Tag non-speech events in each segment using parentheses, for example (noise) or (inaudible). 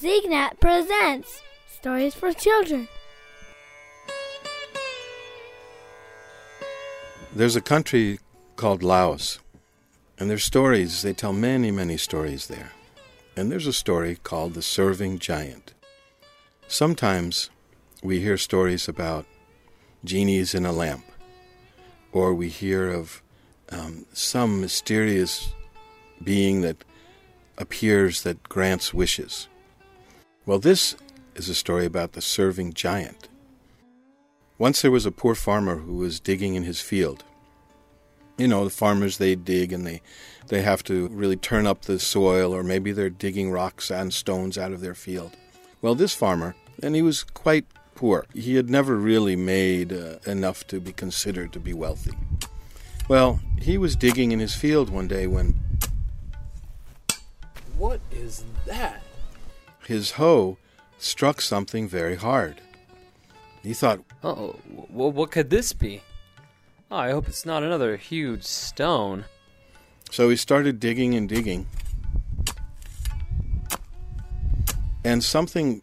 SikhNet presents Stories for Children. There's a country called Laos, and there's stories. They tell many, many stories there. And there's a story called The Serving Giant. Sometimes we hear stories about genies in a lamp, or we hear of um, some mysterious being that appears that grants wishes. Well, this is a story about the serving giant. Once there was a poor farmer who was digging in his field. You know, the farmers they dig and they they have to really turn up the soil or maybe they're digging rocks and stones out of their field. Well, this farmer, and he was quite poor. He had never really made uh, enough to be considered to be wealthy. Well, he was digging in his field one day when What is that? His hoe struck something very hard. He thought, Oh, well, what could this be? Oh, I hope it's not another huge stone. so he started digging and digging. And something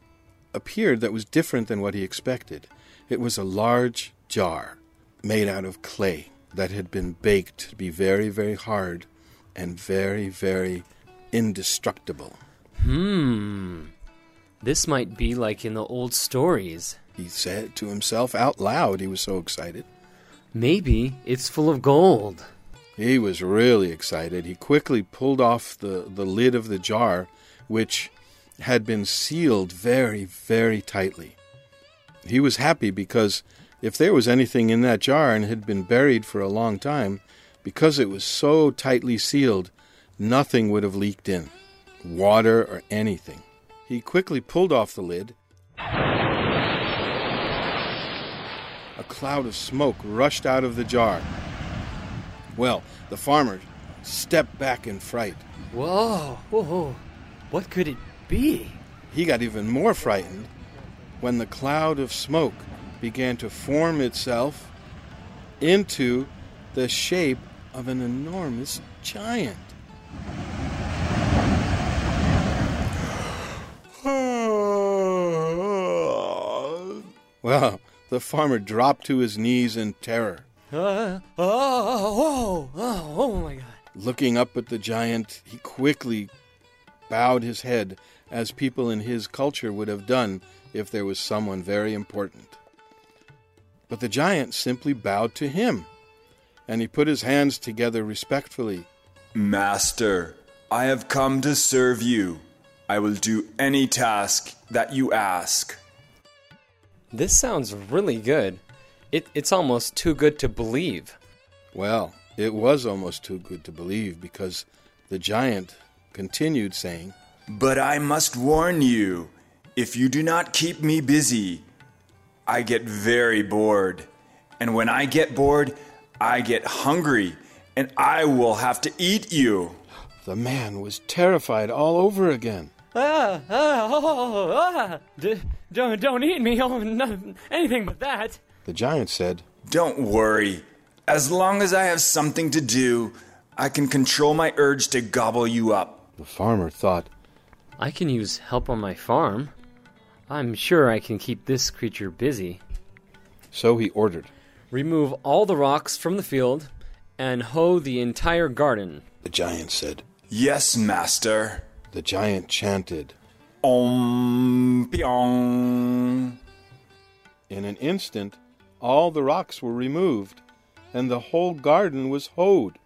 appeared that was different than what he expected. It was a large jar made out of clay that had been baked to be very, very hard and very, very indestructible. Hmm. This might be like in the old stories. He said to himself out loud, he was so excited. Maybe it's full of gold. He was really excited. He quickly pulled off the, the lid of the jar, which had been sealed very, very tightly. He was happy because if there was anything in that jar and had been buried for a long time, because it was so tightly sealed, nothing would have leaked in water or anything. He quickly pulled off the lid. A cloud of smoke rushed out of the jar. Well, the farmer stepped back in fright. Whoa, whoa, whoa. What could it be? He got even more frightened when the cloud of smoke began to form itself into the shape of an enormous giant. Well, the farmer dropped to his knees in terror. Uh, oh, oh, oh, oh my god. Looking up at the giant, he quickly bowed his head, as people in his culture would have done if there was someone very important. But the giant simply bowed to him, and he put his hands together respectfully. Master, I have come to serve you. I will do any task that you ask. This sounds really good. It, it's almost too good to believe. Well, it was almost too good to believe because the giant continued saying, But I must warn you if you do not keep me busy, I get very bored. And when I get bored, I get hungry, and I will have to eat you. The man was terrified all over again. Ah, ah, oh, ah. D- don't, don't eat me. (laughs) Oh, nothing, anything but that. The giant said, Don't worry. As long as I have something to do, I can control my urge to gobble you up. The farmer thought, I can use help on my farm. I'm sure I can keep this creature busy. so he ordered. Remove all the rocks from the field and hoe the entire garden. The giant said, Yes, master. The giant chanted. Om pyong. In an instant, all the rocks were removed, and the whole garden was hoed.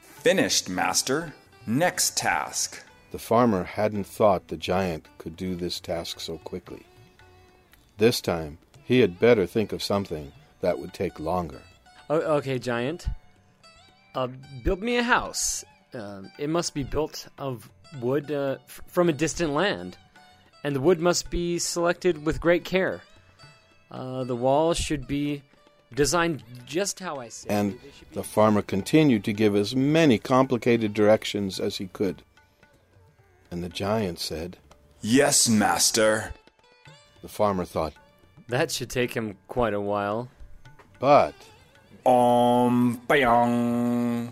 Finished, master. Next task. The farmer hadn't thought the giant could do this task so quickly. This time, he had better think of something that would take longer. O- okay, giant. Uh, build me a house. Uh, it must be built of wood uh, f- from a distant land, and the wood must be selected with great care. Uh, the walls should be designed just how I say. And They should be- the farmer continued to give as many complicated directions as he could. And the giant said, Yes, master. the farmer thought, that should take him quite a while. but, Om pyong.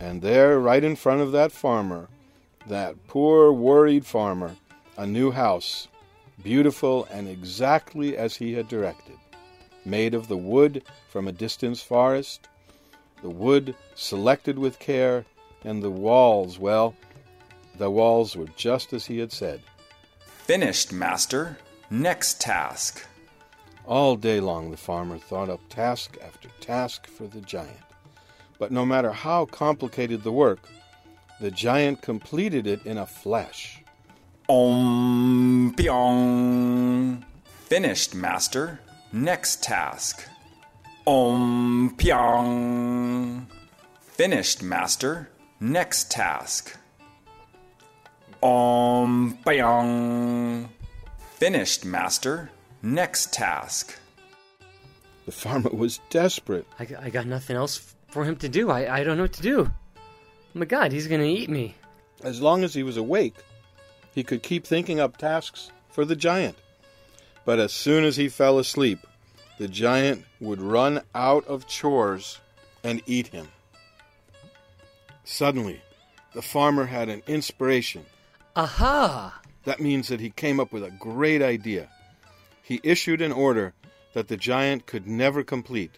and there, right in front of that farmer, that poor, worried farmer, a new house, beautiful and exactly as he had directed, made of the wood from a distant forest, the wood selected with care, and the walls, well, the walls were just as he had said. Finished, master. Next task. All day long the farmer thought up task after task for the giant. But no matter how complicated the work, the giant completed it in a flash. Om pyong. Finished, master. Next task. Om pyong. Finished, master. Next task. Om pyong. Finished, master. Next task. The farmer was desperate. I, I got nothing else for him to do. I, I don't know what to do. Oh my god, he's gonna eat me. As long as he was awake, he could keep thinking up tasks for the giant. But as soon as he fell asleep, the giant would run out of chores and eat him. Suddenly, the farmer had an inspiration. Aha! That means that he came up with a great idea. He issued an order that the giant could never complete.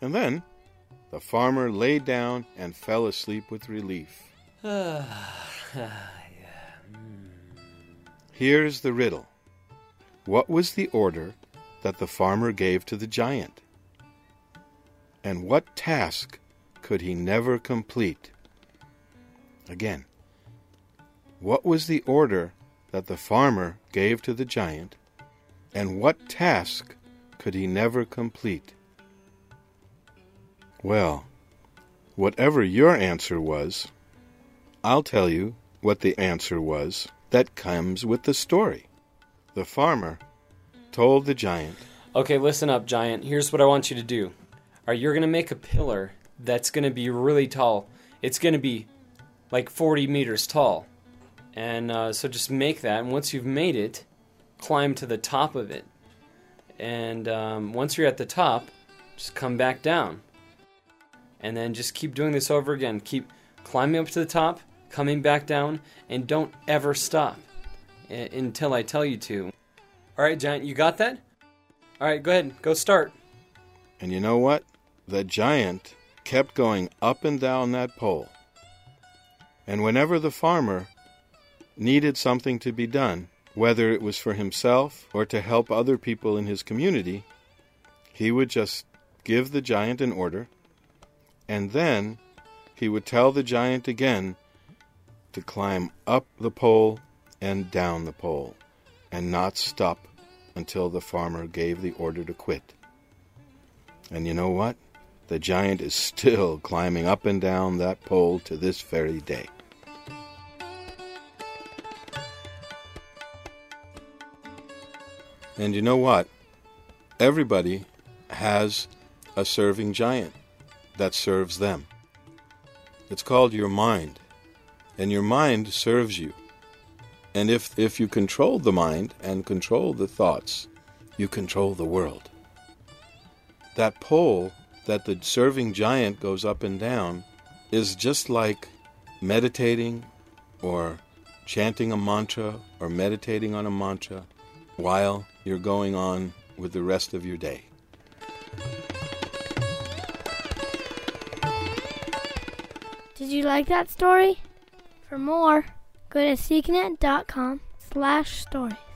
And then the farmer lay down and fell asleep with relief. (sighs) Hmm. Here's the riddle What was the order that the farmer gave to the giant? And what task could he never complete? Again, what was the order that the farmer gave to the giant? And what task could he never complete? Well, whatever your answer was, I'll tell you what the answer was that comes with the story. The farmer told the giant, Okay, listen up, giant. Here's what I want you to do. Right, you're gonna make a pillar that's gonna be really tall. It's gonna be like 40 meters tall. And uh, so just make that, and once you've made it, climb to the top of it. And um, once you're at the top, just come back down. And then just keep doing this over again. Keep climbing up to the top, coming back down, and don't ever stop uh, until I tell you to. All right, giant, you got that? All right, go ahead, go start. and you know what? The giant kept going up and down that pole. And whenever the farmer needed something to be done, whether it was for himself or to help other people in his community, he would just give the giant an order, and then he would tell the giant again to climb up the pole and down the pole, and not stop until the farmer gave the order to quit. And you know what? The giant is still (laughs) climbing up and down that pole to this very day. And you know what? Everybody has a serving giant that serves them. It's called your mind. And your mind serves you. And if, if you control the mind and control the thoughts, you control the world. That pole that the serving giant goes up and down is just like meditating or chanting a mantra or meditating on a mantra while you're going on with the rest of your day. Did you like that story? For more, go to sikhnet.com slash stories.